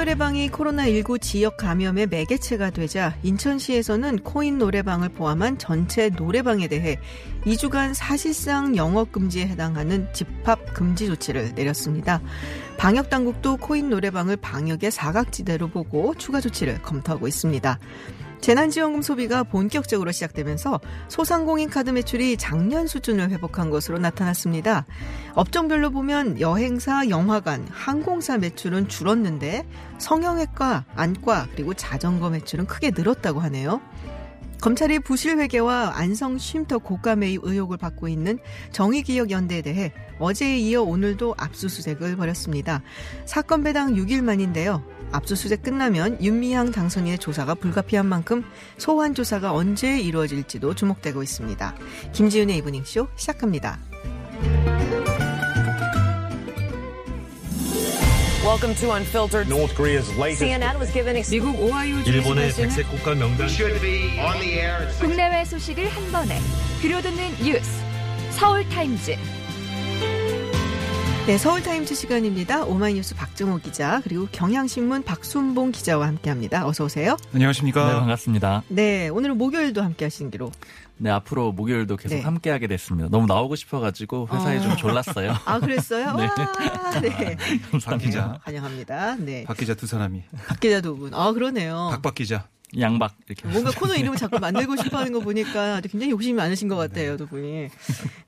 노래방이 코로나19 지역 감염의 매개체가 되자 인천시에서는 코인 노래방을 포함한 전체 노래방에 대해 2주간 사실상 영업 금지에 해당하는 집합 금지 조치를 내렸습니다. 방역 당국도 코인 노래방을 방역의 사각지대로 보고 추가 조치를 검토하고 있습니다. 재난지원금 소비가 본격적으로 시작되면서 소상공인 카드 매출이 작년 수준을 회복한 것으로 나타났습니다. 업종별로 보면 여행사, 영화관, 항공사 매출은 줄었는데 성형외과, 안과 그리고 자전거 매출은 크게 늘었다고 하네요. 검찰이 부실 회계와 안성 쉼터 고가 매입 의혹을 받고 있는 정의기억연대에 대해 어제에 이어 오늘도 압수수색을 벌였습니다. 사건 배당 6일 만인데요. 압수수색 끝나면 윤미향 당선인의 조사가 불가피한 만큼 소환 조사가 언제 이루어질지도 주목되고 있습니다. 김지윤의 이브닝쇼 시작합니다. Welcome to Unfiltered. North Korea's latest CNN was given 미국 오하이오 주 일본의 백색 국가 명단 should be on the air at six 국내외 소식을 한 번에 들려듣는 뉴스 서울 타임즈 네, 서울타임즈 시간입니다. 오마이뉴스 박정호 기자 그리고 경향신문 박순봉 기자와 함께합니다. 어서 오세요. 안녕하십니까? 네, 반갑습니다. 네, 오늘은 목요일도 함께하시기로. 네, 앞으로 목요일도 계속 네. 함께하게 됐습니다. 너무 나오고 싶어가지고 회사에 아. 좀 졸랐어요. 아 그랬어요? 네. 와, 네. 박 기자, 환영합니다. 네, 박 기자 두 사람이 박 기자 두 분. 아 그러네요. 박박 기자. 양박 이렇게. 뭔가 코너 이름을 자꾸 만들고 싶어하는 거 보니까 굉장히 욕심이 많으신 것 같아요, 두 분이.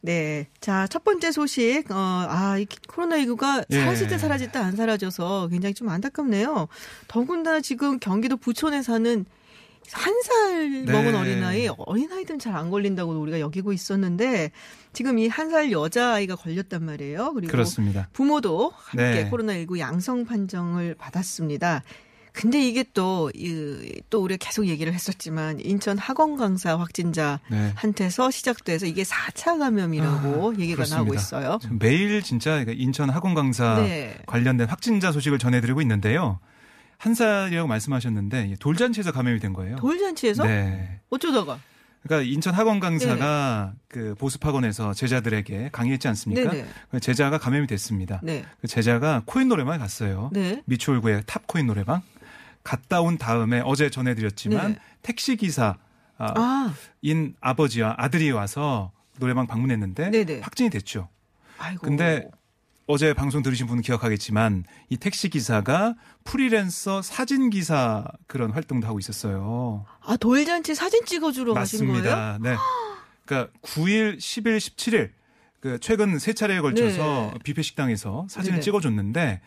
네, 자 첫 번째 소식. 어, 아, 이 코로나19가 예. 사라질 때 사라질 때 안 사라져서 굉장히 좀 안타깝네요. 더군다나 지금 경기도 부천에 사는 한살 네. 먹은 어린아이, 어린아이들은 잘 안 걸린다고 우리가 여기고 있었는데, 지금 이 한 살 여자아이가 걸렸단 말이에요. 그리고 그렇습니다. 부모도 함께 네. 코로나19 양성 판정을 받았습니다. 근데 이게 또, 이, 또 우리가 계속 얘기를 했었지만, 인천 학원 강사 확진자한테서 네. 시작돼서 이게 4차 감염이라고 얘기가 그렇습니다. 나오고 있어요. 매일 진짜 인천 학원 강사 네. 관련된 확진자 소식을 전해드리고 있는데요. 한 살이라고 말씀하셨는데 돌잔치에서 감염이 된 거예요. 돌잔치에서? 네. 어쩌다가? 그러니까 인천 학원 강사가 그 보습 학원에서 제자들에게 강의했지 않습니까? 네네. 그 제자가 감염이 됐습니다. 네. 그 제자가 코인 노래방에 갔어요. 네. 미추홀구의 탑 코인 노래방. 갔다 온 다음에 어제 전해드렸지만 네. 택시 기사 아, 아, 인 아버지와 아들이 와서 노래방 방문했는데 네네. 확진이 됐죠. 아이고. 근데 어제 방송 들으신 분은 기억하겠지만 이 택시 기사가 프리랜서 사진 기사 그런 활동도 하고 있었어요. 아, 돌잔치 사진 찍어주러 가신 거예요? 맞습니다. 네. 그러니까 9일, 10일, 17일 그 최근 세 차례에 걸쳐서 네. 뷔페 식당에서 사진을 네네. 찍어줬는데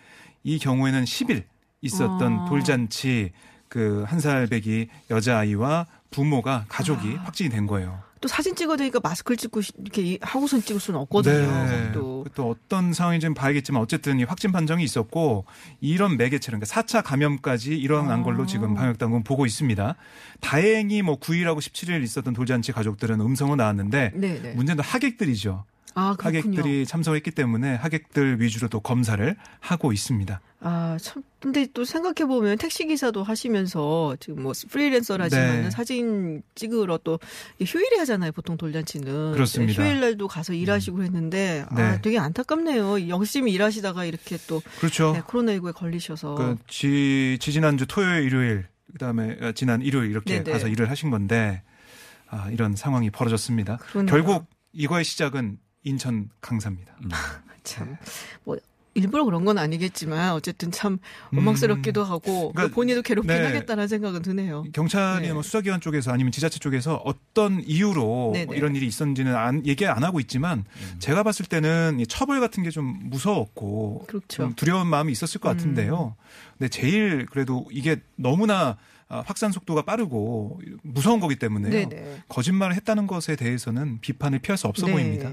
이 경우에는 10일 있었던 아. 돌잔치 그 한 살 배기 여자아이와 부모가 가족이 아. 확진이 된 거예요. 또 사진 찍어야 되니까 마스크를 찍고 시- 이렇게 하고선 찍을 수는 없거든요. 네. 또. 또 어떤 상황인지 는 봐야겠지만 어쨌든 이 확진 판정이 있었고 이런 매개체는 그러니까 4차 감염까지 일어난 아. 걸로 지금 방역당국은 보고 있습니다. 다행히 뭐 9일하고 17일 있었던 돌잔치 가족들은 음성은 나왔는데 네네. 문제는 하객들이죠. 아. 하객들이 참석했기 때문에 하객들 위주로 또 검사를 하고 있습니다. 아, 참. 근데 또 생각해보면 택시기사도 하시면서 지금 뭐 프리랜서라지만 네. 사진 찍으러 또 휴일에 하잖아요. 보통 돌잔치는. 그렇습니다. 네, 휴일날도 가서 일하시고 했는데 아, 네. 되게 안타깝네요. 열심히 일하시다가 이렇게 또 그렇죠. 네, 코로나19에 걸리셔서. 그 지, 지난주 토요일, 일요일, 그 다음에 어, 지난 일요일 이렇게 네네. 가서 일을 하신 건데 아, 이런 상황이 벌어졌습니다. 그러네요. 결국 이거의 시작은 인천 강사입니다. 참. 뭐, 일부러 그런 건 아니겠지만 어쨌든 참 원망스럽기도 하고 음. 그러니까, 본인도 괴롭긴 네. 하겠다는 생각은 드네요. 경찰이나 네. 뭐 수사기관 쪽에서 아니면 지자체 쪽에서 어떤 이유로 네네. 뭐 이런 일이 있었는지는 안, 얘기 안 하고 있지만 제가 봤을 때는 이 처벌 같은 게 좀 무서웠고 그렇죠. 좀 두려운 마음이 있었을 것 같은데요. 근데 제일 그래도 이게 너무나 아, 확산 속도가 빠르고 무서운 거기 때문에요. 네네. 거짓말을 했다는 것에 대해서는 비판을 피할 수 없어 네. 보입니다.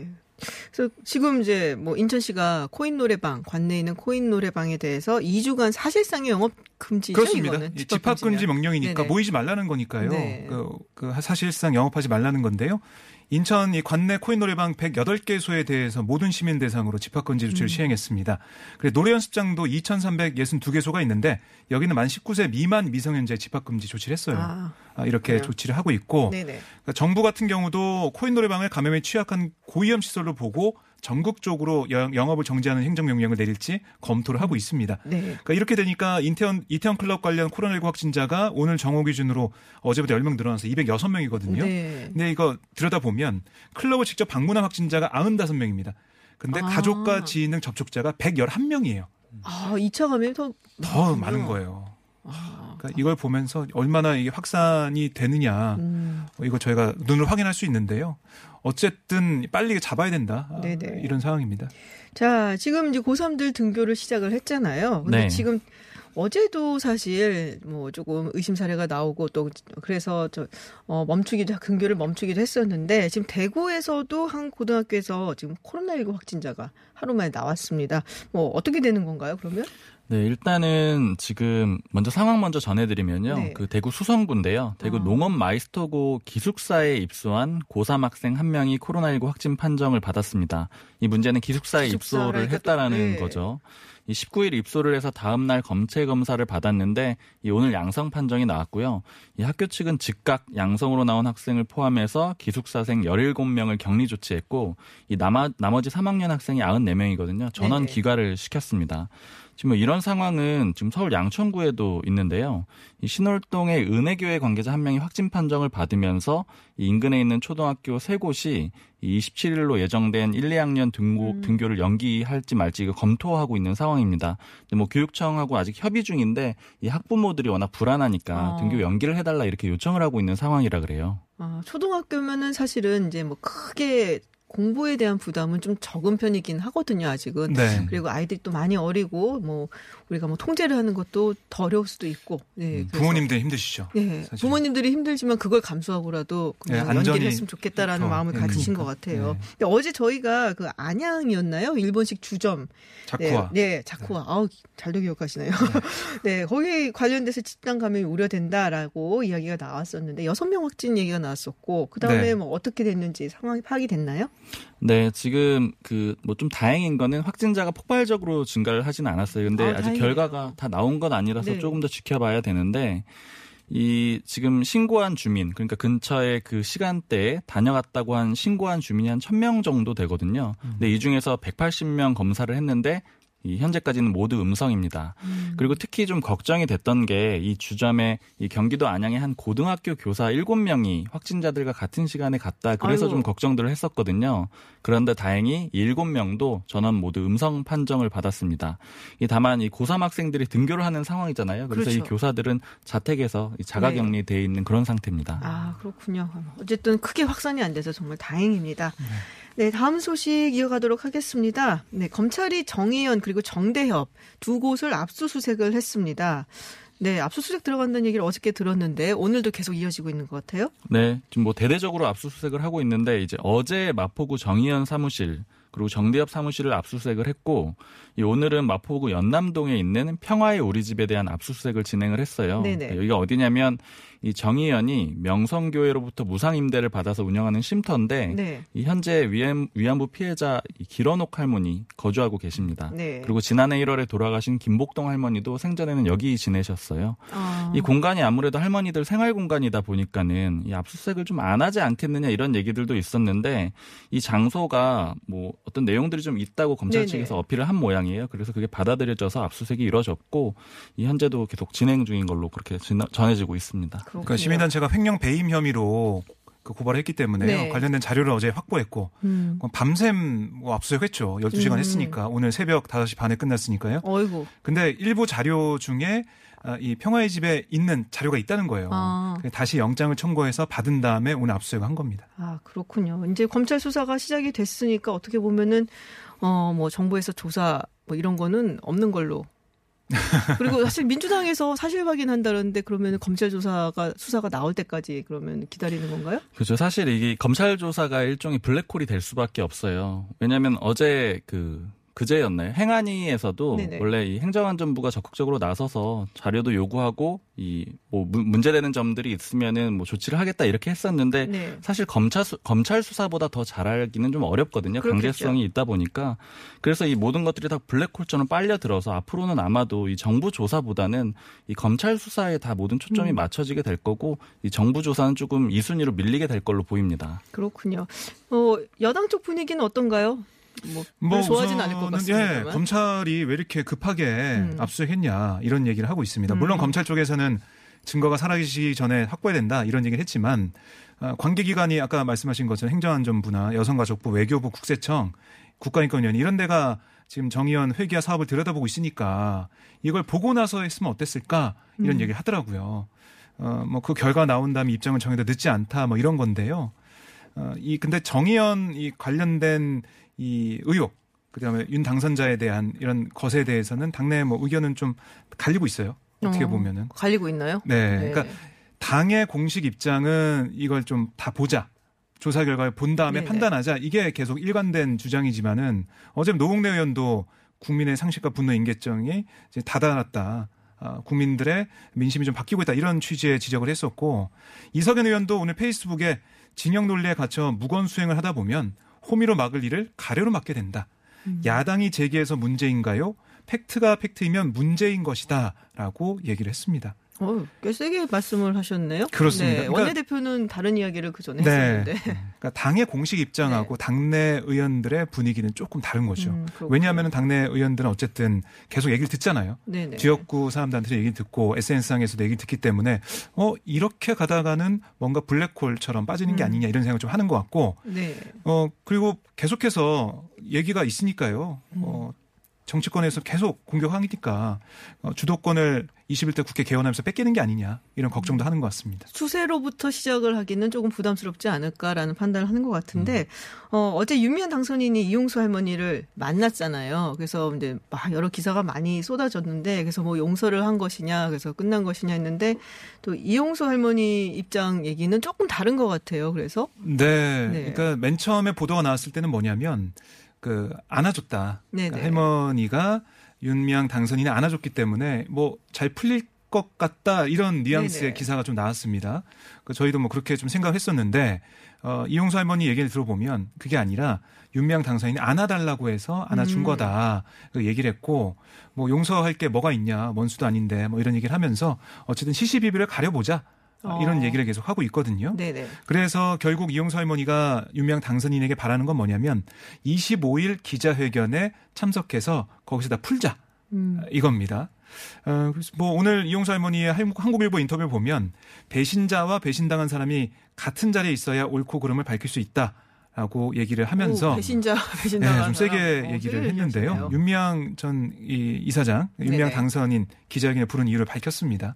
그래서 지금 이제 뭐 인천시가 코인 노래방 관내에 있는 코인 노래방에 대해서 2주간 사실상의 영업 금지죠. 그렇습니다. 집합 금지 명령이니까 네네. 모이지 말라는 거니까요. 네. 그, 그 사실상 영업하지 말라는 건데요. 인천 이 관내 코인 노래방 108개소에 대해서 모든 시민 대상으로 집합 금지 조치를 시행했습니다. 그리고 노래 연습장도 2,362개소가 있는데 여기는 만 19세 미만 미성년자 집합 금지 조치를 했어요. 아, 아, 이렇게 그래요? 조치를 하고 있고. 그러니까 정부 같은 경우도 코인 노래방을 감염에 취약한 고위험 시설로 보고 전국적으로 영- 영업을 정지하는 행정명령을 내릴지 검토를 하고 있습니다. 네. 그러니까 이렇게 되니까 인태원 이태원 클럽 관련 코로나19 확진자가 오늘 정오 기준으로 어제보다 10명 늘어나서 206명이거든요. 네. 근데 이거 들여다보면 클럽을 직접 방문한 확진자가 95명입니다. 근데 아. 가족과 지인 등 접촉자가 111명이에요. 아, 2차 감염이 더 더. 많은 거예요. 아, 그러니까 이걸 보면서 얼마나 이게 확산이 되느냐 음, 어, 이거 저희가 눈으로 확인할 수 있는데요. 어쨌든 빨리 잡아야 된다. 아, 네네. 이런 상황입니다. 자, 지금 이제 고3들 등교를 시작을 했잖아요. 근데 네. 지금 어제도 사실 뭐 조금 의심 사례가 나오고 또 그래서 저 어, 멈추기도 등교를 멈추기도 했었는데 지금 대구에서도 한 고등학교에서 지금 코로나19 확진자가 하루 만에 나왔습니다. 뭐 어떻게 되는 건가요? 그러면? 네, 일단은 지금 먼저 상황 먼저 전해드리면요. 네. 그 대구 수성구인데요. 대구 아. 농업 마이스터고 기숙사에 입소한 고3 학생 한 명이 코로나19 확진 판정을 받았습니다. 이 문제는 기숙사에 입소를 또, 했다라는 네. 거죠. 이 19일 입소를 해서 다음 날 검체 검사를 받았는데 이 오늘 양성 판정이 나왔고요. 이 학교 측은 즉각 양성으로 나온 학생을 포함해서 기숙사생 17명을 격리 조치했고 이 남아, 나머지 3학년 학생이 94명이거든요. 전원 네네. 귀가를 시켰습니다. 지금 뭐 이런 상황은 지금 서울 양천구에도 있는데요. 이 신월동의 은혜교회 관계자 한 명이 확진 판정을 받으면서 이 인근에 있는 초등학교 세 곳이 이 27일로 예정된 1, 2학년 등고, 음. 등교를 연기할지 말지 검토하고 있는 상황입니다. 근데 뭐 교육청하고 아직 협의 중인데 이 학부모들이 워낙 불안하니까 어. 등교 연기를 해달라 이렇게 요청을 하고 있는 상황이라 그래요. 아, 초등학교면은 사실은 이제 뭐 크게 공부에 대한 부담은 좀 적은 편이긴 하거든요, 아직은. 네. 그리고 아이들이 또 많이 어리고 뭐 우리가 뭐 통제를 하는 것도 더 어려울 수도 있고. 네, 그래서- 부모님들 힘드시죠. 네, 사실. 부모님들이 힘들지만 그걸 감수하고라도 그냥 네, 안전이 연기를 했으면 좋겠다라는 더, 마음을 네, 가지신 그러니까. 것 같아요. 네. 근데 어제 저희가 그 안양이었나요? 일본식 주점. 자쿠아. 네, 네 자쿠아. 아우, 잘도 기억하시네요. 네, 거기 관련돼서 집단 감염이 우려된다라고 이야기가 나왔었는데 여섯 명 확진 얘기가 나왔었고 그 다음에 네. 뭐 어떻게 됐는지 상황이 파악이 됐나요? 네, 지금 그 뭐 좀 다행인 거는 확진자가 폭발적으로 증가를 하지는 않았어요. 근데 아, 아, 직. 결과가 다 나온 건 아니라서 네. 조금 더 지켜봐야 되는데 이 지금 신고한 주민 그러니까 근처에 그 시간대에 다녀갔다고 한 신고한 주민이 한 1000명 정도 되거든요. 근데 이 중에서 180명 검사를 했는데 이 현재까지는 모두 음성입니다. 그리고 특히 좀 걱정이 됐던 게 이 주점에 이 경기도 안양의 한 고등학교 교사 7명이 확진자들과 같은 시간에 갔다. 그래서 아이고. 좀 걱정들을 했었거든요. 그런데 다행히 이 7명도 전원 모두 음성 판정을 받았습니다. 이 다만 이 고3 학생들이 등교를 하는 상황이잖아요. 그래서 이 그렇죠. 교사들은 자택에서 이 자가 네. 격리돼 있는 그런 상태입니다. 아, 그렇군요. 어쨌든 크게 확산이 안 돼서 정말 다행입니다. 네, 다음 소식 이어가도록 하겠습니다. 네, 검찰이 정의연 그리고 정대협 두 곳을 압수수색을 했습니다. 네, 압수수색 들어간다는 얘기를 어저께 들었는데 오늘도 계속 이어지고 있는 것 같아요. 네, 지금 뭐 대대적으로 압수수색을 하고 있는데 이제 어제 마포구 정의연 사무실 그리고 정대협 사무실을 압수수색을 했고 이 오늘은 마포구 연남동에 있는 평화의 우리 집에 대한 압수수색을 진행을 했어요. 네네. 네, 여기가 어디냐면 이 정의연이 명성교회로부터 무상 임대를 받아서 운영하는 쉼터인데 네. 이 현재 위안, 위안부 피해자 이 길원옥 할머니 거주하고 계십니다. 네. 그리고 지난해 1월에 돌아가신 김복동 할머니도 생전에는 여기 지내셨어요. 아, 이 공간이 아무래도 할머니들 생활 공간이다 보니까는 이 압수수색을 좀 안 하지 않겠느냐 이런 얘기들도 있었는데 이 장소가 뭐 어떤 내용들이 좀 있다고 검찰. 측에서 어필을 한 모양 이에요. 그래서 그게 받아들여져서 압수수색이 이루어졌고 이 현재도 계속 진행 중인 걸로 그렇게 진- 전해지고 있습니다. 그렇군요. 그러니까 시민단체가 횡령 배임 혐의로 그 고발을 했기 때문에 네. 요 관련된 자료를 어제 확보했고 음. 밤샘 뭐 압수수색했죠. 12시간 음. 했으니까 오늘 새벽 5시 반에 끝났으니까요. 어이구. 근데 일부 자료 중에 아, 이 평화의 집에 있는 자료가 있다는 거예요. 아. 다시 영장을 청구해서 받은 다음에 오늘 압수수색을 한 겁니다. 아, 그렇군요. 이제 검찰 수사가 시작이 됐으니까 어떻게 보면은 어, 뭐 정부에서 조사 뭐 이런 거는 없는 걸로. 그리고 사실 민주당에서 사실 확인한다는데 그러면 검찰 조사가 수사가 나올 때까지 그러면 기다리는 건가요? 그렇죠. 사실 이게 검찰 조사가 일종의 블랙홀이 될 수밖에 없어요. 왜냐하면 어제 그 그제였나요? 행안위에서도 네네. 원래 이 행정안전부가 적극적으로 나서서 자료도 요구하고 이 뭐 문제되는 점들이 있으면은 뭐 조치를 하겠다 이렇게 했었는데 네. 사실 검찰 수, 검찰 수사보다 더 잘하기는 좀 어렵거든요. 그렇겠죠. 강제성이 있다 보니까 그래서 이 모든 것들이 다 블랙홀처럼 빨려 들어서 앞으로는 아마도 이 정부 조사보다는 이 검찰 수사에 다 모든 초점이 음. 맞춰지게 될 거고 이 정부 조사는 조금 이 순위로 밀리게 될 걸로 보입니다. 그렇군요. 어, 여당 쪽 분위기는 어떤가요? 뭐, 뭐 좋아하진 않을 것 우선은, 같습니다. 예, 검찰이 왜 이렇게 급하게 음. 압수했냐 이런 얘기를 하고 있습니다. 물론 음. 검찰 쪽에서는 증거가 사라지기 전에 확보해야 된다 이런 얘기를 했지만 어, 관계기관이 아까 말씀하신 것처럼 행정안전부나 여성가족부, 외교부, 국세청, 국가인권위원회 이런 데가 지금 정의원 회계와 사업을 들여다보고 있으니까 이걸 보고 나서 했으면 어땠을까 이런 음. 얘기를 하더라고요. 어, 뭐 그 결과 나온 다음에 입장을 정해도 늦지 않다 뭐 이런 건데요. 어, 이 근데 정의연 이 관련된 이 의혹 그다음에 윤 당선자에 대한 이런 것에 대해서는 당내 뭐 의견은 좀 갈리고 있어요. 어떻게 어, 보면은. 갈리고 있나요? 네. 그러니까 당의 공식 입장은 이걸 좀 다 보자. 조사 결과를 본 다음에 네네. 판단하자. 이게 계속 일관된 주장이지만은 어제 노웅래 의원도 국민의 상식과 분노 인계정이 이제 다다랐다. 아, 국민들의 민심이 좀 바뀌고 있다. 이런 취지의 지적을 했었고 이석연 의원도 오늘 페이스북에 진영 논리에 갇혀 무건 수행을 하다 보면 호미로 막을 일을 가려로 막게 된다. 야당이 제기해서 문제인가요? 팩트가 팩트이면 문제인 것이다라고 얘기를 했습니다. 어, 꽤 세게 말씀을 하셨네요. 그렇습니다. 네, 그러니까- 원내대표는 다른 이야기를 그 전에 네. 했었는데. 그러니까 당의 공식 입장하고 당내 의원들의 분위기는 조금 다른 거죠. 음. 왜냐하면 당내 의원들은 어쨌든 계속 얘기를 듣잖아요. 네네. 지역구 사람들한테 얘기를 듣고 SNS상에서도 얘기를 듣기 때문에 어 이렇게 가다가는 뭔가 블랙홀처럼 빠지는 게 음. 아니냐 이런 생각을 좀 하는 것 같고 네. 어 그리고 계속해서 얘기가 있으니까요. 어 정치권에서 계속 공격하니까 어, 주도권을 21대 국회 개헌하면서 뺏기는 게 아니냐 이런 걱정도 하는 것 같습니다. 추세로부터 시작을 하기는 조금 부담스럽지 않을까라는 판단을 하는 것 같은데 어, 어제 윤미향 당선인이 이용수 할머니를 만났잖아요. 그래서 이제 막 여러 기사가 많이 쏟아졌는데 그래서 뭐 용서를 한 것이냐 그래서 끝난 것이냐 했는데 또 이용수 할머니 입장 얘기는 조금 다른 것 같아요. 그래서 네. 네. 그러니까 맨 처음에 보도가 나왔을 때는 뭐냐면 그 안아줬다. 그러니까 할머니가 윤미향 당선인이 안아줬기 때문에 뭐 잘 풀릴 것 같다 이런 뉘앙스의 네네. 기사가 좀 나왔습니다. 그 저희도 뭐 그렇게 좀 생각했었는데 어, 이용수 할머니 얘기를 들어보면 그게 아니라 윤미향 당선인이 안아달라고 해서 안아준 음. 거다 그 얘기를 했고 뭐 용서할 게 뭐가 있냐 원수도 아닌데 뭐 이런 얘기를 하면서 어쨌든 시시비비를 가려보자 이런 어. 얘기를 계속 하고 있거든요. 네네. 그래서 결국 이용수 할머니가 유명 당선인에게 바라는 건 뭐냐면 25일 기자회견에 참석해서 거기서 다 풀자 음. 이겁니다. 어, 그래서 뭐 오늘 이용수 할머니의 한국- 한국일보 인터뷰를 보면 배신자와 배신당한 사람이 같은 자리에 있어야 옳고 그름을 밝힐 수 있다 라고 얘기를 하면서 오, 배신자 배신자 네, 좀 세게 어, 얘기를 했는데요. 윤 윤미향 전 이 이사장, 윤미향. 당선인 기자회견에 부른 이유를 밝혔습니다.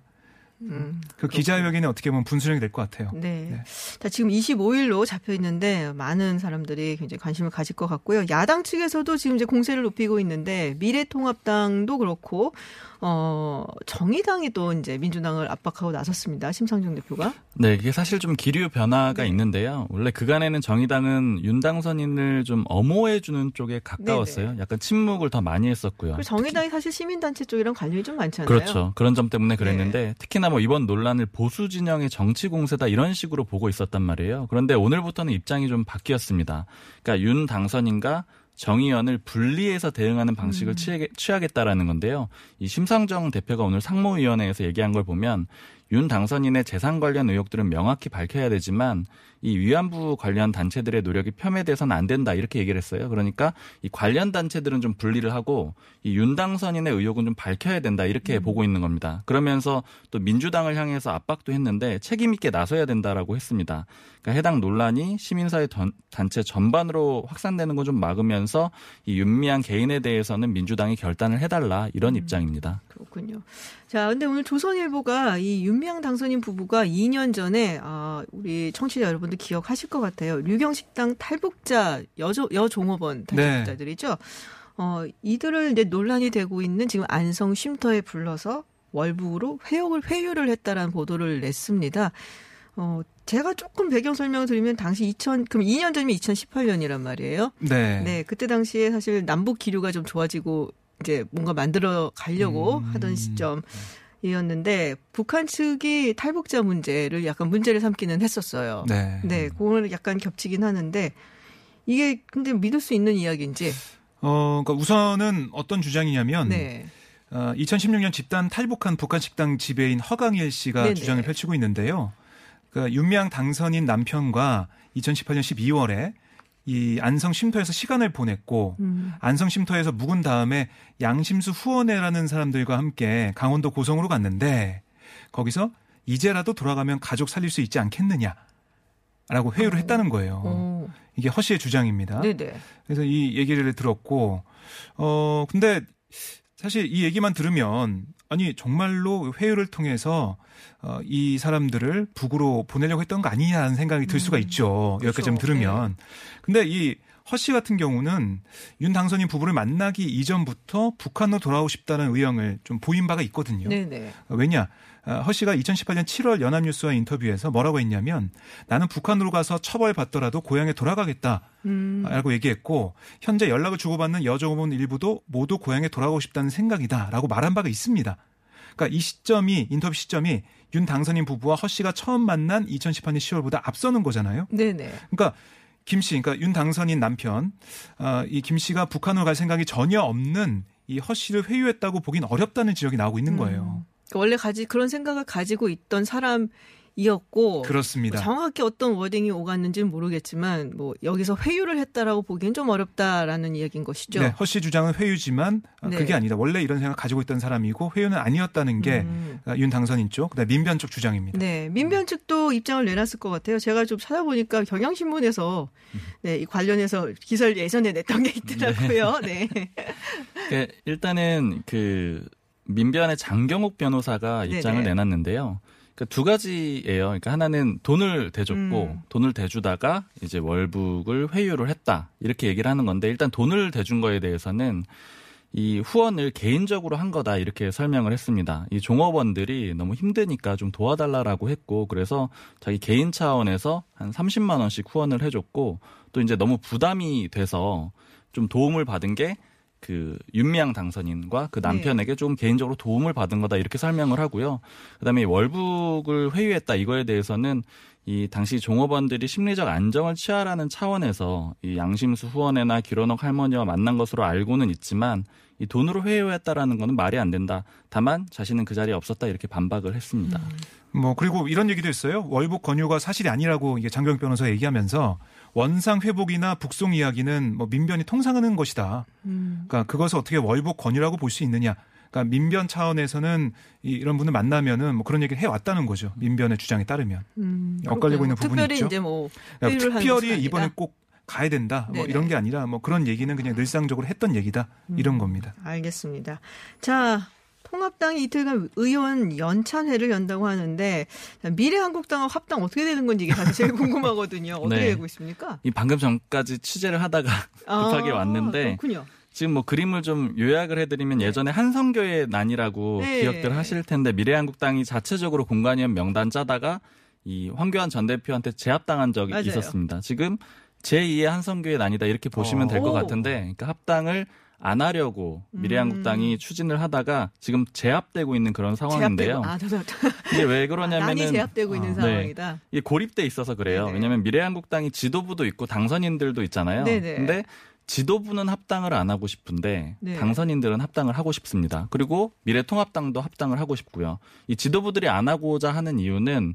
음, 그 기자회견이 어떻게 보면 분수령이 될 것 같아요. 네. 네. 자, 지금 25일로 잡혀 있는데 많은 사람들이 굉장히 관심을 가질 것 같고요. 야당 측에서도 지금 이제 공세를 높이고 있는데 미래통합당도 그렇고 어, 정의당이 또 이제 민주당을 압박하고 나섰습니다. 심상정 대표가. 네, 이게 사실 좀 기류 변화가 네. 있는데요. 원래 그간에는 정의당은 윤 당선인을 좀 엄호해주는 쪽에 가까웠어요. 네네. 약간 침묵을 더 많이 했었고요. 정의당이 사실 시민단체 쪽이랑 관련이 좀 많잖아요. 그렇죠. 그런 점 때문에 그랬는데 네. 특히나 뭐 이번 논란을 보수 진영의 정치 공세다 이런 식으로 보고 있었단 말이에요. 그런데 오늘부터는 입장이 좀 바뀌었습니다. 그러니까 윤 당선인과 정의연을 분리해서 대응하는 방식을 음. 취하겠다라는 건데요. 이 심상정 대표가 오늘 상무위원회에서 얘기한 걸 보면 윤 당선인의 재산 관련 의혹들은 명확히 밝혀야 되지만 이 위안부 관련 단체들의 노력이 폄훼돼서는 안 된다 이렇게 얘기를 했어요. 그러니까 이 관련 단체들은 좀 분리를 하고 이 윤 당선인의 의혹은 좀 밝혀야 된다 이렇게 보고 있는 겁니다. 그러면서 또 민주당을 향해서 압박도 했는데 책임 있게 나서야 된다라고 했습니다. 그러니까 해당 논란이 시민사회 던- 단체 전반으로 확산되는 거좀 막으면서 이 윤미향 개인에 대해서는 민주당이 결단을 해달라 이런 입장입니다. 그렇군요. 자, 근데 오늘 조선일보가 이 윤미향 당선인 부부가 2년 전에 아, 우리 청취자 여러분 들 기억하실 것 같아요. 류경식당 탈북자 여조, 여종업원 탈북자들이죠. 어, 이들을 이제 논란이 되고 있는 지금 안성 쉼터에 불러서 월북으로 회유를 회유를 했다라는 보도를 냈습니다. 어, 제가 조금 배경 설명을 드리면 당시 2000 그럼 2년 전이면 2018년이란 말이에요. 네. 네, 그때 당시에 사실 남북 기류가 좀 좋아지고 이제 뭔가 만들어 가려고 음. 하던 시점 이었는데 북한 측이 탈북자 문제를 약간 문제를 삼기는 했었어요. 네. 네, 그거는 약간 겹치긴 하는데 이게 근데 믿을 수 있는 이야기인지. 어, 그러니까 우선은 어떤 주장이냐면 네. 어, 2016년 집단 탈북한 북한 식당 지배인 허강일 씨가 네네. 주장을 펼치고 있는데요. 그 윤미향 당선인 남편과 2018년 12월에 이 안성 쉼터에서 시간을 보냈고 음. 안성 쉼터에서 묵은 다음에 양심수 후원회라는 사람들과 함께 강원도 고성으로 갔는데 거기서 이제라도 돌아가면 가족 살릴 수 있지 않겠느냐라고 회유를 했다는 거예요. 어. 이게 허 씨의 주장입니다. 네네. 그래서 이 얘기를 들었고, 어, 근데 사실 이 얘기만 들으면, 아니, 정말로 회유를 통해서, 어, 이 사람들을 북으로 보내려고 했던 거 아니냐는 생각이 들 수가 있죠. 여기까지 좀 그렇죠. 들으면. 근데 이 허 씨 같은 경우는 윤 당선인 부부를 만나기 이전부터 북한으로 돌아오고 싶다는 의향을 좀 보인 바가 있거든요. 네네. 왜냐? 어, 허 씨가 2018년 7월 연합뉴스와 인터뷰에서 뭐라고 했냐면 나는 북한으로 가서 처벌받더라도 고향에 돌아가겠다. 음. 라고 얘기했고 현재 연락을 주고받는 여종업원 일부도 모두 고향에 돌아가고 싶다는 생각이다 라고 말한 바가 있습니다. 그러니까 이 시점이 인터뷰 시점이 윤 당선인 부부와 허 씨가 처음 만난 2018년 10월보다 앞서는 거잖아요. 네네. 그러니까 김 씨, 그러니까 윤 당선인 남편, 어, 이김 씨가 북한으로 갈 생각이 전혀 없는 이 허 씨를 회유했다고 보긴 어렵다는 지적이 나오고 있는 거예요. 그러니까 원래 가지 그런 생각을 가지고 있던 사람이 었고 그렇습니다. 정확히 어떤 워딩이 오갔는지는 모르겠지만 뭐 여기서 회유를 했다라고 보기엔 좀 어렵다라는 이야기인 것이죠. 네, 허씨 주장은 회유지만 어, 네. 그게 아니다. 원래 이런 생각 가지고 있던 사람이고 회유는 아니었다는 게 음. 어, 윤 당선인 쪽, 그다음 민변 쪽 주장입니다. 네, 민변 측도 입장을 내놨을 것 같아요. 제가 좀 찾아보니까 경향신문에서 네, 이 관련해서 기사를 예전에 냈던 게 있더라고요. 네. 그 일단은 그 민변의 장경욱 변호사가 입장을 네네. 내놨는데요. 그러니까 두 가지예요. 그러니까 하나는 돈을 대줬고 음. 돈을 대주다가 이제 월북을 회유를 했다 이렇게 얘기를 하는 건데 일단 돈을 대준 거에 대해서는 이 후원을 개인적으로 한 거다 이렇게 설명을 했습니다. 이 종업원들이 너무 힘드니까 좀 도와달라라고 했고 그래서 자기 개인 차원에서 한 30만 원씩 후원을 해줬고 또 이제 너무 부담이 돼서 좀 도움을 받은 게 그 윤미향 당선인과 그 남편에게 좀 개인적으로 도움을 받은 거다 이렇게 설명을 하고요. 그다음에 이 월북을 회유했다 이거에 대해서는 이 당시 종업원들이 심리적 안정을 취하라는 차원에서 이 양심수 후원회나 기론옥 할머니와 만난 것으로 알고는 있지만 이 돈으로 회유했다라는 거는 말이 안 된다. 다만 자신은 그 자리에 없었다 이렇게 반박을 했습니다. 뭐 그리고 이런 얘기도 했어요. 월북 권유가 사실이 아니라고 이게 장경욱 변호사 얘기하면서 원상 회복이나 북송 이야기는 뭐 민변이 통상하는 것이다. 음. 그러니까 그것을 어떻게 월북 권유라고 볼 수 있느냐. 그러니까 민변 차원에서는 이- 이런 분을 만나면은 뭐 그런 얘기를 해 왔다는 거죠. 민변의 주장에 따르면 음, 엇갈리고 있는. 부분이 특별히 있죠. 이제 뭐 그러니까 특별히. 이번에 꼭 가야 된다. 뭐 네네. 이런 게 아니라 뭐 그런 얘기는 그냥 늘상적으로 했던 얘기다. 음. 이런 겁니다. 알겠습니다. 자, 통합당이 이틀간 의원 연찬회를 연다고 하는데 자, 미래한국당과 합당 어떻게 되는 건지 이게 사실 제일 궁금하거든요. 어떻게 네. 되고 있습니까? 이 방금 전까지 취재를 하다가 급하게 아, 왔는데 그렇군요. 지금 뭐 그림을 좀 요약을 해드리면 예전에 한성교의 난이라고 네. 기억들 하실 텐데 미래한국당이 자체적으로 공관위원 명단 짜다가 이 황교안 전 대표한테 제압당한 적이 맞아요. 있었습니다. 지금 제2의 한성교의 난이다 이렇게 보시면 될것 오. 같은데 그러니까 합당을 안 하려고 미래한국당이 음. 추진을 하다가 지금 제압되고 있는 그런 상황인데요. 제압되고, 아, 저, 저, 이게 왜 그러냐면은 난이 제압되고 있는 아, 네. 상황이다. 이게 고립돼 있어서 그래요. 네네. 왜냐하면 미래한국당이 지도부도 있고 당선인들도 있잖아요. 네네. 근데 지도부는 합당을 안 하고 싶은데 네. 당선인들은 합당을 하고 싶습니다. 그리고 미래통합당도 합당을 하고 싶고요. 이 지도부들이 안 하고자 하는 이유는 이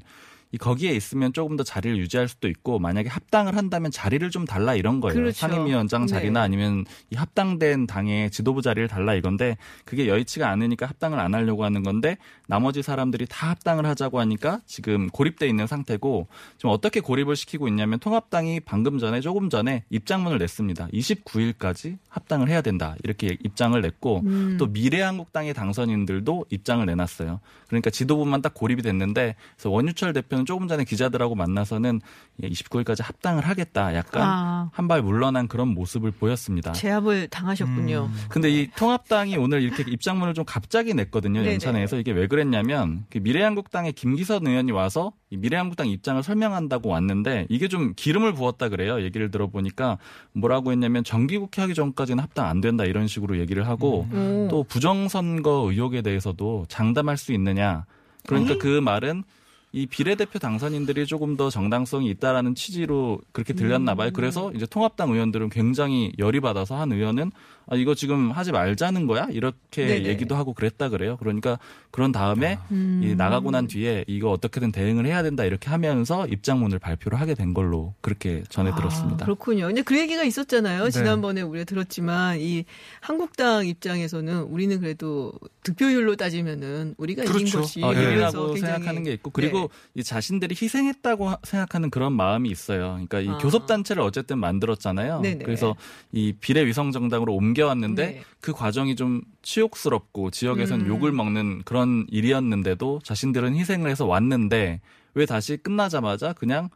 거기에 있으면 조금 더 자리를 유지할 수도 있고 만약에 합당을 한다면 자리를 좀 달라 이런 거예요. 그렇죠. 상임위원장 자리나 네. 아니면 이 합당된 당의 지도부 자리를 달라 이건데 그게 여의치가 않으니까 합당을 안 하려고 하는 건데 나머지 사람들이 다 합당을 하자고 하니까 지금 고립돼 있는 상태고 지금 어떻게 고립을 시키고 있냐면 통합당이 방금 전에 조금 전에 입장문을 냈습니다. 29일까지 합당을 해야 된다 이렇게 입장을 냈고 음. 또 미래한국당의 당선인들도 입장을 내놨어요. 그러니까 지도부만 딱 고립이 됐는데 그래서 원유철 대표는 쪽에서는 조금 전에 기자들하고 만나서는 29일까지 합당을 하겠다. 약간 아. 한발 물러난 그런 모습을 보였습니다. 제압을 당하셨군요. 음. 근데 이 통합당이 오늘 이렇게 입장문을 좀 갑자기 냈거든요. 연찬회에서 이게 왜 그랬냐면 그 미래한국당의 김기선 의원이 와서 이 미래한국당 입장을 설명한다고 왔는데 이게 좀 기름을 부었다 그래요. 얘기를 들어보니까 뭐라고 했냐면 정기국회 하기 전까지는 합당 안 된다 이런 식으로 얘기를 하고 오. 또 부정선거 의혹에 대해서도 장담할 수 있느냐. 그러니까 에이? 그 말은 이 비례대표 당선인들이 조금 더 정당성이 있다라는 취지로 그렇게 들렸나 음. 봐요. 그래서 이제 통합당 의원들은 굉장히 열이 받아서 한 의원은 아 이거 지금 하지 말자는 거야? 이렇게 네네. 얘기도 하고 그랬다 그래요. 그러니까 그런 다음에 음. 이 나가고 난 뒤에 이거 어떻게든 대응을 해야 된다 이렇게 하면서 입장문을 발표를 하게 된 걸로 그렇게 전해 들었습니다. 아, 그렇군요. 근데 그 얘기가 있었잖아요. 네. 지난번에 우리가 들었지만 이 한국당 입장에서는 우리는 그래도 득표율로 따지면은 우리가 이긴 그렇죠. 것이 어, 유리하고 굉장히- 생각하는 게 있고 그리고 네. 이 자신들이 희생했다고 하- 생각하는 그런 마음이 있어요. 그러니까 이 아. 교섭단체를 어쨌든 만들었잖아요. 네네. 그래서 이 비례 위성 정당으로 옮 겨왔는데 네. 그 과정이 좀 치욕스럽고 지역에서는 음. 욕을 먹는 그런 일이었는데도 자신들은 희생을 해서 왔는데 왜 다시 끝나자마자 그냥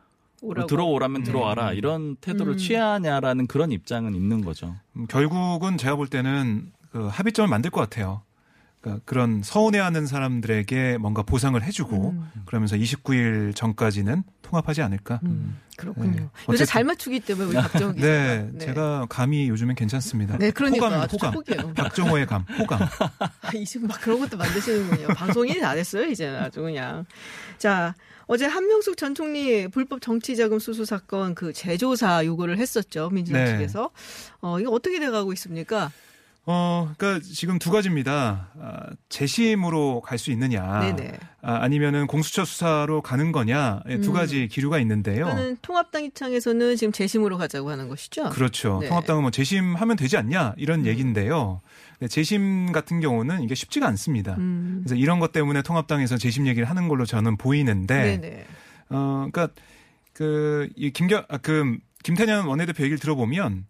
오라고. 들어오라면 네. 들어와라 이런 태도를 음. 취하냐라는 그런 입장은 있는 거죠. 음, 결국은 제가 볼 때는 그 합의점을 만들 것 같아요. 그러니까 그런 서운해하는 사람들에게 뭔가 보상을 해주고 음. 그러면서 29일 전까지는 통합하지 않을까. 음, 그렇군요. 네. 요새 잘 맞추기 때문에 우리 박정호 기자가. 네, 제가 감이 요즘엔 괜찮습니다. 네, 그러니까 호감, 호감. 박정호의 감, 호감. 아, 이제 막 그런 것도 만드시는군요. 방송이 안 했어요, 이제 아주 그냥. 자, 어제 한명숙 전 총리 불법 정치자금 수수 사건 그 재조사 요구를 했었죠, 민주당 네. 측에서. 어, 이거 어떻게 돼가고 있습니까? 어, 그러니까 지금 두 가지입니다. 아, 재심으로 갈 수 있느냐, 네네. 아, 아니면은 공수처 수사로 가는 거냐, 예, 두 음. 가지 기류가 있는데요. 그거는 통합당 입장에서는 지금 재심으로 가자고 하는 것이죠. 그렇죠. 네. 통합당은 뭐 재심하면 되지 않냐 이런 음. 얘기인데요. 네, 재심 같은 경우는 이게 쉽지가 않습니다. 음. 그래서 이런 것 때문에 통합당에서 재심 얘기를 하는 걸로 저는 보이는데, 네네. 어, 그러니까 그 이 김경 아, 그 김태년 원내대표 얘기를 들어보면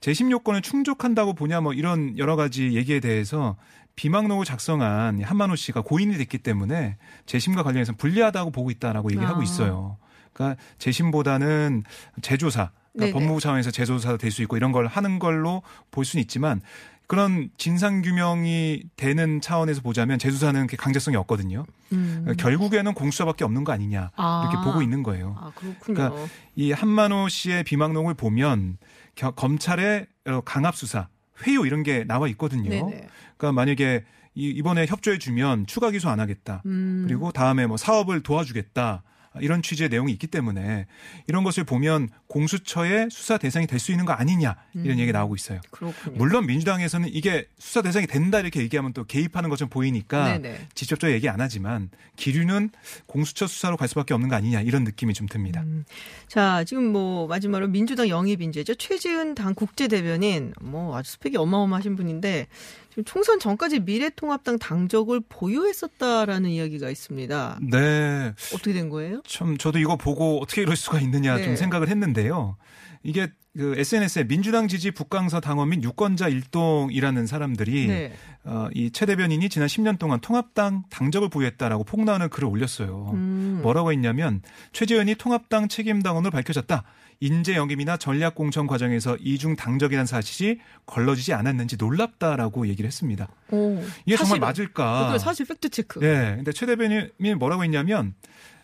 재심 요건을 충족한다고 보냐 뭐 이런 여러 가지 얘기에 대해서 비망록을 작성한 한만호 씨가 고인이 됐기 때문에 재심과 관련해서 불리하다고 보고 있다라고 얘기하고 아. 있어요. 그러니까 재심보다는 재조사. 그러니까 법무부 차원에서 재조사 될 수 있고 이런 걸 하는 걸로 볼 수는 있지만 그런 진상 규명이 되는 차원에서 보자면 재조사는 그렇게 강제성이 없거든요. 음. 그러니까 결국에는 공수처밖에 없는 거 아니냐 이렇게 아. 보고 있는 거예요. 아, 그렇군요. 그러니까 이 한만호 씨의 비망록을 보면 겨- 검찰의 어, 강압 수사, 회유 이런 게 나와 있거든요. 네네. 그러니까 만약에 이- 이번에 협조해 주면 추가 기소 안 하겠다. 음. 그리고 다음에 뭐 사업을 도와주겠다. 이런 취지의 내용이 있기 때문에 이런 것을 보면 공수처의 수사 대상이 될 수 있는 거 아니냐 이런 음. 얘기 가 나오고 있어요. 그렇군요. 물론 민주당에서는 이게 수사 대상이 된다 이렇게 얘기하면 또 개입하는 것처럼 보이니까 네네. 직접적으로 얘기 안 하지만 기류는 공수처 수사로 갈 수밖에 없는 거 아니냐 이런 느낌이 좀 듭니다. 음. 자, 지금 뭐 마지막으로 민주당 영입 인재죠. 최지은 당 국제 대변인 뭐 아주 스펙이 어마어마하신 분인데 지금 총선 전까지 미래통합당 당적을 보유했었다라는 이야기가 있습니다. 네. 어떻게 된 거예요? 참 저도 이거 보고 어떻게 이럴 수가 있느냐 네. 좀 생각을 했는데 요. 이게 그 SNS에 민주당 지지 북강서 당원 및 유권자 일동이라는 사람들이 네. 어, 이 최 대변인이 지난 10년 동안 통합당 당적을 보유했다라고 폭로하는 글을 올렸어요. 음. 뭐라고 했냐면 최재현이 통합당 책임당원으로 밝혀졌다. 인재 영입이나 전략 공천 과정에서 이중 당적이라는 사실이 걸러지지 않았는지 놀랍다라고 얘기를 했습니다. 오, 이게 정말 사실은. 맞을까? 사실 팩트 체크. 네. 근데 최 대변인이 뭐라고 했냐면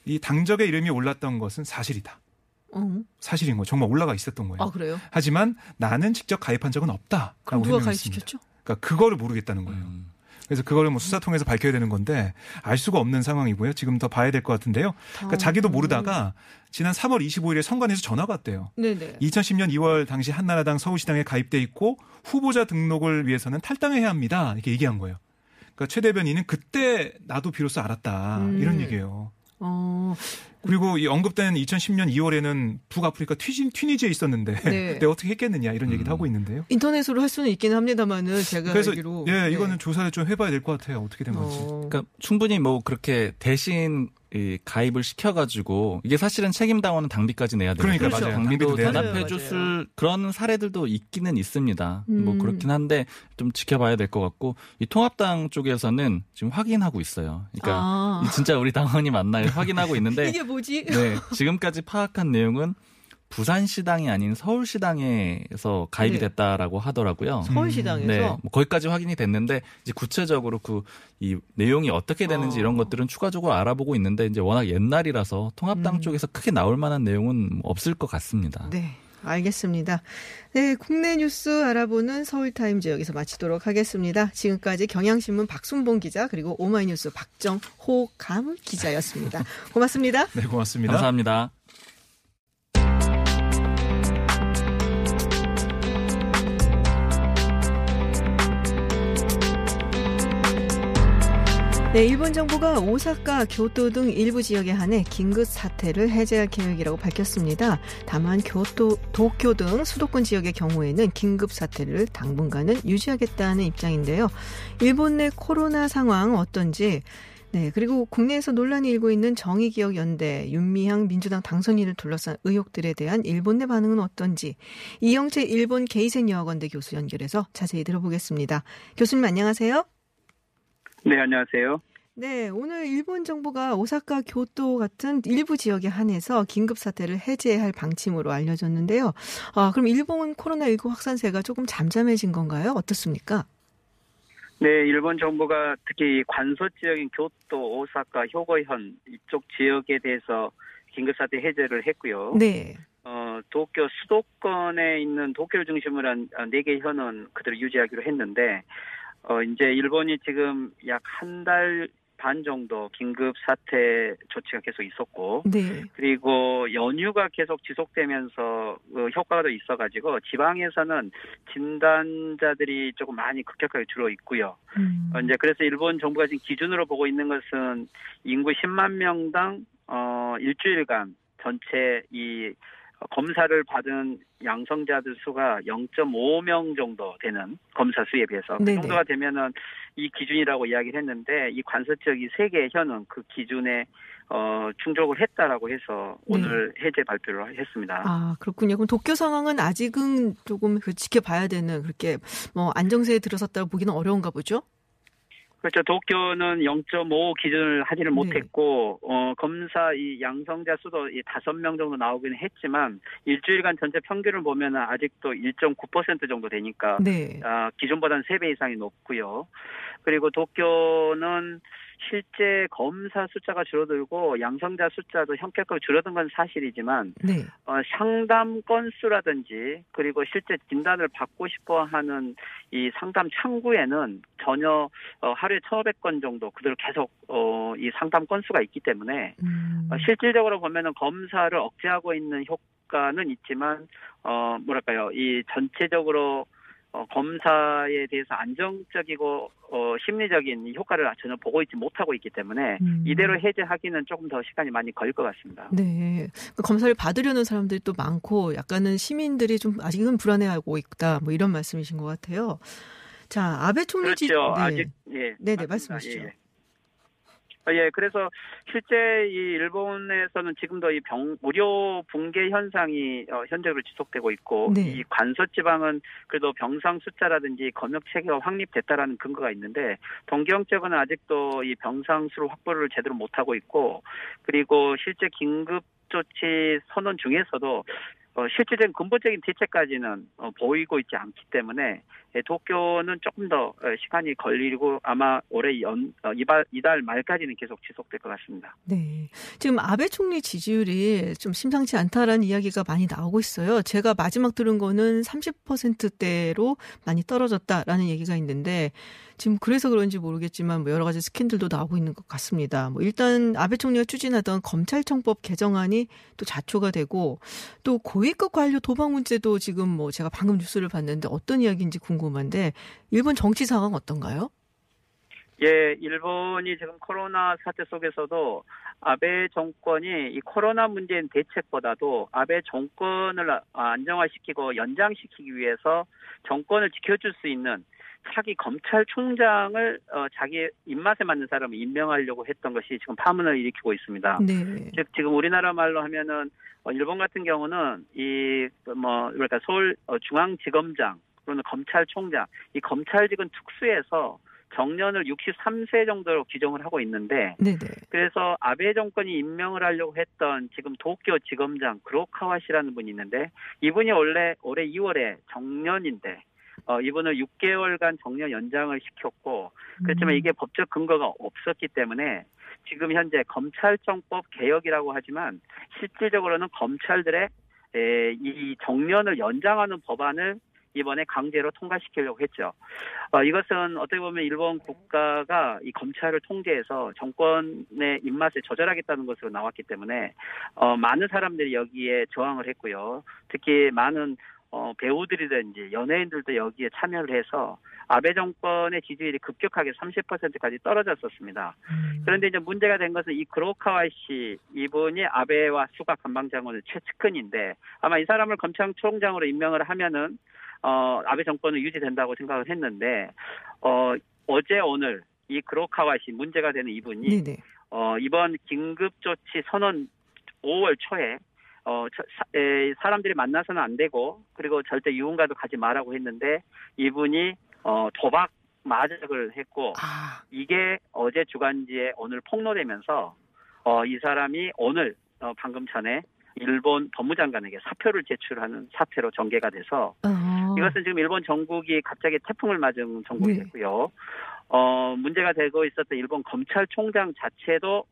이 당적의 이름이 올랐던 것은 사실이다. 어. 사실인 거 정말 올라가 있었던 거예요. 아 그래요? 하지만 나는 직접 가입한 적은 없다라고 그럼 누가 해명했습니다. 가입시켰죠? 그러니까 그거를 모르겠다는 거예요. 음. 그래서 그거를 뭐 수사 통해서 밝혀야 되는 건데 알 수가 없는 상황이고요. 지금 더 봐야 될 것 같은데요. 그러니까 아. 자기도 모르다가 지난 3월 25일에 선관에서 전화가 왔대요. 네네. 2010년 2월 당시 한나라당 서울시당에 가입돼 있고 후보자 등록을 위해서는 탈당해야 합니다. 이렇게 얘기한 거예요. 그러니까 최 대변인은 그때 나도 비로소 알았다 음. 이런 얘기예요. 어, 그리고 이 언급된 2010년 2월에는 북아프리카 튀진, 튀니지에 있었는데 네. 내가 어떻게 했겠느냐 이런 얘기도 음. 하고 있는데요. 인터넷으로 할 수는 있기는 합니다만은 제가 그래서 알기로 예 네. 이거는 조사를 좀 해봐야 될 것 같아요. 어떻게 된 건지. 어, 그러니까 충분히 뭐 그렇게 대신 이 가입을 시켜가지고 이게 사실은 책임 당원은 당비까지 내야 되니까 그러니까 그렇죠. 맞아요. 당비도 당비도 내야 돼요. 대납해줬을 그런 사례들도 있기는 있습니다. 음. 뭐 그렇긴 한데 좀 지켜봐야 될 것 같고 이 통합당 쪽에서는 지금 확인하고 있어요. 그러니까 아. 이 진짜 우리 당원이 맞나요? 확인하고 있는데 이게 뭐지? 네, 지금까지 파악한 내용은 부산시당이 아닌 서울시당에서 가입이 네. 됐다라고 하더라고요. 서울시당에서 네, 뭐 거기까지 확인이 됐는데 이제 구체적으로 그 이 내용이 어떻게 되는지 어. 이런 것들은 추가적으로 알아보고 있는데 이제 워낙 옛날이라서 통합당 음. 쪽에서 크게 나올 만한 내용은 뭐 없을 것 같습니다. 네. 알겠습니다. 네, 국내 뉴스 알아보는 서울타임즈 여기서 마치도록 하겠습니다. 지금까지 경향신문 박순봉 기자 그리고 오마이뉴스 박정호 감 기자였습니다. 고맙습니다. 네, 고맙습니다. 감사합니다. 네, 일본 정부가 오사카, 교토 등 일부 지역에 한해 긴급 사태를 해제할 계획이라고 밝혔습니다. 다만 교토, 도쿄 등 수도권 지역의 경우에는 긴급 사태를 당분간은 유지하겠다는 입장인데요. 일본 내 코로나 상황 어떤지 네, 그리고 국내에서 논란이 일고 있는 정의기억연대 윤미향 민주당 당선인을 둘러싼 의혹들에 대한 일본 내 반응은 어떤지 이영채 일본 게이센 여학원대 교수 연결해서 자세히 들어보겠습니다. 교수님 안녕하세요. 네, 안녕하세요. 네, 오늘 일본 정부가 오사카, 교토 같은 일부 지역에 한해서 긴급 사태를 해제할 방침으로 알려졌는데요. 아, 그럼 일본 코로나19 확산세가 조금 잠잠해진 건가요? 어떻습니까? 네, 일본 정부가 특히 이 관서 지역인 교토, 오사카, 효고현 이쪽 지역에 대해서 긴급 사태 해제를 했고요. 네. 어, 도쿄 수도권에 있는 도쿄를 중심으로 한 네 개 현은 그대로 유지하기로 했는데, 어, 이제 일본이 지금 약 한 달 반 정도 긴급 사태 조치가 계속 있었고, 네. 그리고 연휴가 계속 지속되면서 어, 효과가 더 있어가지고 지방에서는 진단자들이 조금 많이 급격하게 줄어 있고요. 음. 어, 이제 그래서 일본 정부가 지금 기준으로 보고 있는 것은 인구 10만 명당 어 일주일간 전체 이 어, 검사를 받은 양성자들 수가 0.5명 정도 되는 검사 수에 비해서 그 네네. 정도가 되면은 이 기준이라고 이야기를 했는데 이 관서 지역이 세 개 현은 그 기준에 어 충족을 했다라고 해서 오늘 해제 발표를 했습니다. 네. 아, 그렇군요. 그럼 도쿄 상황은 아직은 조금 그 지켜봐야 되는 그렇게 뭐 안정세에 들어섰다고 보기는 어려운가 보죠? 그렇죠. 도쿄는 0.5 기준을 하지를 네. 못했고, 어, 검사 이 양성자 수도 이 5명 정도 나오기는 했지만, 일주일간 전체 평균을 보면 아직도 1.9% 정도 되니까, 네. 아, 기존보다는 3배 이상이 높고요. 그리고 도쿄는 실제 검사 숫자가 줄어들고 양성자 숫자도 현격하게 줄어든 건 사실이지만 네. 어, 상담 건수라든지 그리고 실제 진단을 받고 싶어 하는 이 상담 창구에는 전혀 어, 하루에 1,500건 정도 그대로 계속 어, 이 상담 건수가 있기 때문에 음. 어, 실질적으로 보면은 검사를 억제하고 있는 효과 는 있지만 어 뭐랄까요 이 전체적으로 어, 검사에 대해서 안정적이고 어, 심리적인 효과를 전혀 보고 있지 못하고 있기 때문에 음. 이대로 해제하기는 조금 더 시간이 많이 걸릴 것 같습니다. 네. 그 검사를 받으려는 사람들이 또 많고 약간은 시민들이 좀 아직은 불안해하고 있다. 뭐 이런 말씀이신 것 같아요. 자, 아베 총리 지- 그렇죠. 네. 아직 예. 네네, 맞습니다. 말씀하시죠. 예, 예. 어, 예, 그래서 실제 이 일본에서는 지금도 이 병, 의료 붕괴 현상이 어, 현재로 지속되고 있고, 네. 이 관서 지방은 그래도 병상 숫자라든지 검역 체계가 확립됐다라는 근거가 있는데, 동경 쪽은 아직도 이 병상 수를 확보를 제대로 못하고 있고, 그리고 실제 긴급 조치 선언 중에서도 어, 실질적인 근본적인 대책까지는 어, 보이고 있지 않기 때문에 예, 도쿄는 조금 더 어, 시간이 걸리고 아마 올해 연 어, 이달, 이달 말까지는 계속 지속될 것 같습니다. 네. 지금 아베 총리 지지율이 좀 심상치 않다라는 이야기가 많이 나오고 있어요. 제가 마지막 들은 거는 30%대로 많이 떨어졌다라는 얘기가 있는데 지금 그래서 그런지 모르겠지만 뭐 여러 가지 스캔들도 나오고 있는 것 같습니다. 뭐 일단 아베 총리가 추진하던 검찰청법 개정안이 또 자초가 되고 또 고위급 관료 도박 문제도 지금 뭐 제가 방금 뉴스를 봤는데 어떤 이야기인지 궁금한데 일본 정치 상황 어떤가요? 예, 일본이 지금 코로나 사태 속에서도 아베 정권이 이 코로나 문제인 대책보다도 아베 정권을 아- 안정화시키고 연장시키기 위해서 정권을 지켜줄 수 있는 차기 검찰총장을 어, 자기 입맛에 맞는 사람을 임명하려고 했던 것이 지금 파문을 일으키고 있습니다. 네. 즉 지금 우리나라 말로 하면은 어, 일본 같은 경우는 이뭐 그러니까 서울 어, 중앙지검장 또는 검찰총장 이 검찰직은 특수해서 정년을 63세 정도로 규정을 하고 있는데 네네. 그래서 아베 정권이 임명을 하려고 했던 지금 도쿄 지검장 그로카와 씨라는 분이 있는데 이분이 원래 올해 2월에 정년인데 어, 이분을 6개월간 정년 연장을 시켰고 그렇지만 음. 이게 법적 근거가 없었기 때문에 지금 현재 검찰청법 개혁이라고 하지만 실질적으로는 검찰들의 에, 이 정년을 연장하는 법안을 이번에 강제로 통과시키려고 했죠. 어, 이것은 어떻게 보면 일본 국가가 이 검찰을 통제해서 정권의 입맛을 조절하겠다는 것으로 나왔기 때문에 어, 많은 사람들이 여기에 저항을 했고요. 특히 많은 어, 배우들이든지 연예인들도 여기에 참여를 해서 아베 정권의 지지율이 급격하게 30%까지 떨어졌었습니다. 음. 그런데 이제 문제가 된 것은 이 그로카와 씨 이분이 아베와 수가 관방장관의 최측근인데 아마 이 사람을 검찰총장으로 임명을 하면은 어 아베 정권은 유지된다고 생각을 했는데 어 어제 오늘 이 그로카와 씨 문제가 되는 이분이 네네. 어 이번 긴급 조치 선언 5월 초에 어 에, 사람들이 만나서는 안 되고 그리고 절대 유흥가도 가지 말라고 했는데 이분이 어 도박 마작을 했고 아, 이게 어제 주간지에 오늘 폭로되면서 어, 이 사람이 오늘 어, 방금 전에 일본 법무장관에게 사표를 제출하는 사태로 전개가 돼서 어. 이것은 지금 일본 전국이 갑자기 태풍을 맞은 전국이 네. 됐고요. 어, 문제가 되고 있었던 일본 검찰총장 자체도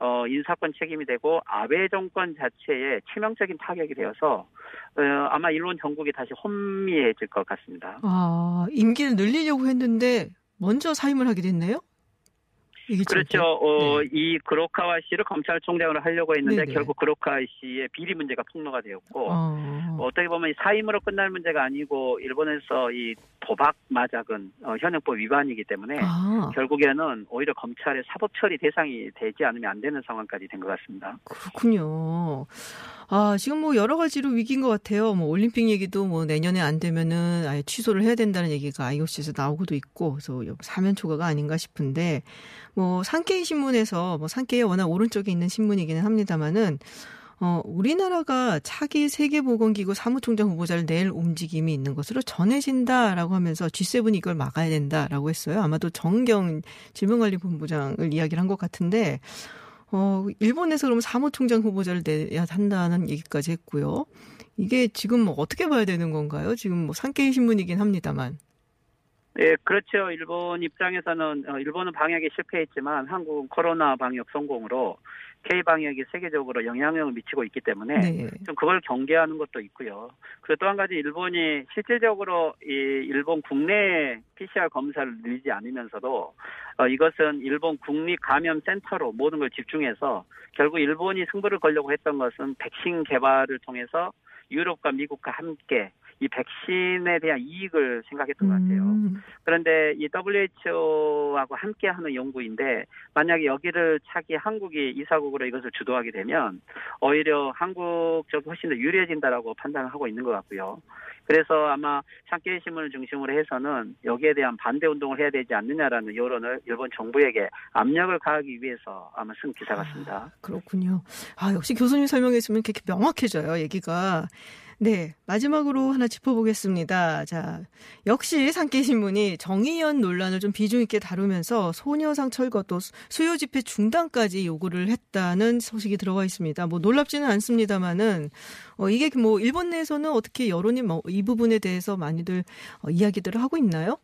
어, 인사권 책임이 되고 아베 정권 자체에 치명적인 타격이 되어서 어, 아마 일본 전국이 다시 혼미해질 것 같습니다. 아, 임기를 늘리려고 했는데 먼저 사임을 하게 됐네요. 그렇죠. 어, 네. 이 그로카와 씨를 검찰총장으로 하려고 했는데 네네. 결국 그로카와 씨의 비리 문제가 폭로가 되었고 어. 어떻게 보면 이 사임으로 끝날 문제가 아니고 일본에서 이 도박 마작은 어, 현행법 위반이기 때문에 아, 결국에는 오히려 검찰의 사법 처리 대상이 되지 않으면 안 되는 상황까지 된 것 같습니다. 그렇군요. 아, 지금 뭐 여러 가지로 위기인 것 같아요. 뭐 올림픽 얘기도 뭐 내년에 안 되면은 아예 취소를 해야 된다는 얘기가 IOC에서 나오고도 있고, 그래서 사면 초과가 아닌가 싶은데, 뭐 산케이 신문에서 뭐 산케이 워낙 오른쪽에 있는 신문이기는 합니다만은 어, 우리나라가 차기 세계보건기구 사무총장 후보자를 낼 움직임이 있는 것으로 전해진다라고 하면서 G7이 이걸 막아야 된다라고 했어요. 아마도 정경 질병관리본부장을 이야기를 한 것 같은데, 어, 일본에서 그러면 사무총장 후보자를 내야 한다는 얘기까지 했고요. 이게 지금 뭐 어떻게 봐야 되는 건가요? 지금 뭐 산케이 신문이긴 합니다만. 예, 그렇죠. 일본 입장에서는 어, 일본은 방역에 실패했지만 한국은 코로나 방역 성공으로 K 방역이 세계적으로 영향력을 미치고 있기 때문에 네. 좀 그걸 경계하는 것도 있고요. 그리고 또 한 가지 일본이 실질적으로 이 일본 국내 PCR 검사를 늘리지 않으면서도 어, 이것은 일본 국립 감염 센터로 모든 걸 집중해서 결국 일본이 승부를 걸려고 했던 것은 백신 개발을 통해서 유럽과 미국과 함께 이 백신에 대한 이익을 생각했던 것 같아요. 음, 그런데 이 WHO하고 함께 하는 연구인데 만약에 여기를 차기 한국이 이사국으로 이것을 주도하게 되면 오히려 한국 쪽이 훨씬 더 유리해진다라고 판단을 하고 있는 것 같고요. 그래서 아마 상케이 신문을 중심으로 해서는 여기에 대한 반대 운동을 해야 되지 않느냐라는 여론을 일본 정부에게 압력을 가하기 위해서 아마 쓴 기사 같습니다. 그렇군요. 아, 역시 교수님 설명했으면 이렇게 명확해져요, 얘기가. 네. 마지막으로 하나 짚어보겠습니다. 자, 역시 산케신문이 정의연 논란을 좀 비중 있게 다루면서 소녀상 철거 또 수요 집회 중단까지 요구를 했다는 소식이 들어와 있습니다. 뭐 놀랍지는 않습니다만은, 어, 이게 뭐 일본 내에서는 어떻게 여론이 뭐 이 부분에 대해서 많이들 어, 이야기들을 하고 있나요?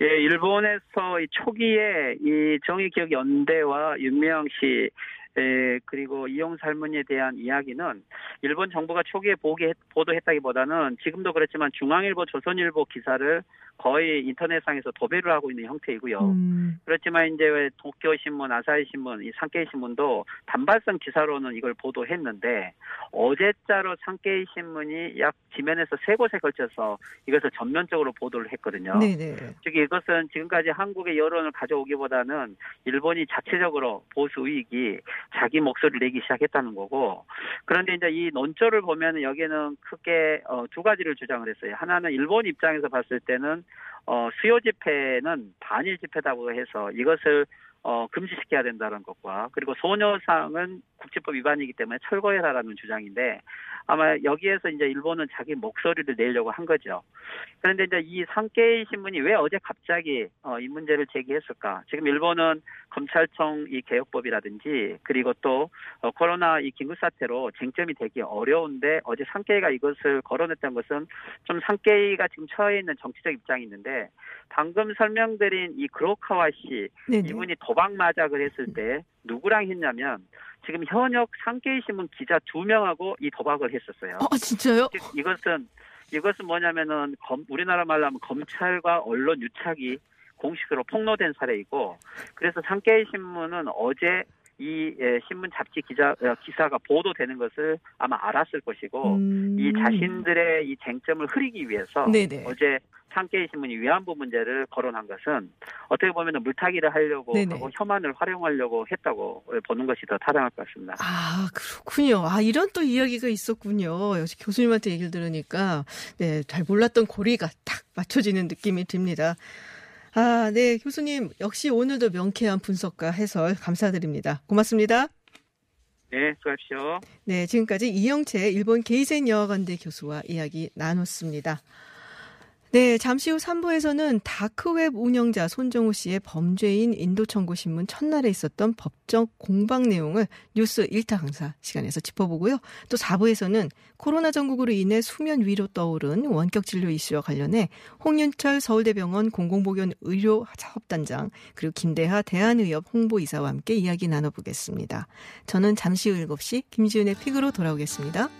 예, 일본에서 이 초기에 이 정의기억 연대와 윤미향 씨 에, 그리고 이용 살문에 대한 이야기는 일본 정부가 초기에 보게, 보도했다기보다는 지금도 그렇지만 중앙일보, 조선일보 기사를 거의 인터넷상에서 도배를 하고 있는 형태이고요. 음, 그렇지만 이제 왜 도쿄신문, 아사히신문, 이 상케이신문도 단발성 기사로는 이걸 보도했는데 어제자로 상케이신문이 약 지면에서 세 곳에 걸쳐서 이것을 전면적으로 보도를 했거든요. 네네. 즉 이것은 지금까지 한국의 여론을 가져오기보다는 일본이 자체적으로 보수 우익이 자기 목소리를 내기 시작했다는 거고 그런데 이제 이 논조를 보면 여기는 크게 어, 두 가지를 주장을 했어요. 하나는 일본 입장에서 봤을 때는 어, 수요 집회는 반일 집회다고 해서 이것을 어, 금지시켜야 된다는 것과 그리고 소녀상은 국제법 위반이기 때문에 철거해라라는 주장인데 아마 여기에서 이제 일본은 자기 목소리를 내려고 한 거죠. 그런데 이제 이 산케이 신문이 왜 어제 갑자기 어, 이 문제를 제기했을까? 지금 일본은 검찰청 이 개혁법이라든지 그리고 또 어, 코로나 이 긴급 사태로 쟁점이 되기 어려운데 어제 산케이가 이것을 거론했던 것은 좀 산케이가 지금 처해 있는 정치적 입장이 있는데 방금 설명드린 이 그로카와 씨 네네. 이분이 도박 마작을 했을 때 누구랑 했냐면 지금 현역 상케이 신문 기자 두 명하고 이 도박을 했었어요. 어, 진짜요? 즉 이것은 이것은 뭐냐면은 검, 우리나라 말로 하면 검찰과 언론 유착이 공식으로 폭로된 사례이고 그래서 상케이 신문은 어제 이 예, 신문 잡지 기자 어, 기사가 보도되는 것을 아마 알았을 것이고 음. 이 자신들의 이 쟁점을 흐리기 위해서 네네. 어제 상케이 신문이 위안부 문제를 거론한 것은 어떻게 보면 물타기를 하려고 네네. 하고 혐한을 활용하려고 했다고 보는 것이 더 타당할 것 같습니다. 아, 그렇군요. 아, 이런 또 이야기가 있었군요. 역시 교수님한테 얘기를 들으니까, 네, 잘 몰랐던 고리가 딱 맞춰지는 느낌이 듭니다. 아, 네, 교수님, 역시 오늘도 명쾌한 분석과 해설 감사드립니다. 고맙습니다. 네, 수고하십시오. 네, 지금까지 이영채 일본 게이센 여학원대 교수와 이야기 나눴습니다. 네, 잠시 후 3부에서는 다크웹 운영자 손정우 씨의 범죄인 인도청구신문 첫날에 있었던 법적 공방 내용을 뉴스 1타 강사 시간에서 짚어보고요. 또 4부에서는 코로나 전국으로 인해 수면 위로 떠오른 원격 진료 이슈와 관련해 홍윤철 서울대병원 공공보건 의료 사업단장 그리고 김대하 대한의협 홍보이사와 함께 이야기 나눠보겠습니다. 저는 잠시 후 7시 김지윤의 픽으로 돌아오겠습니다.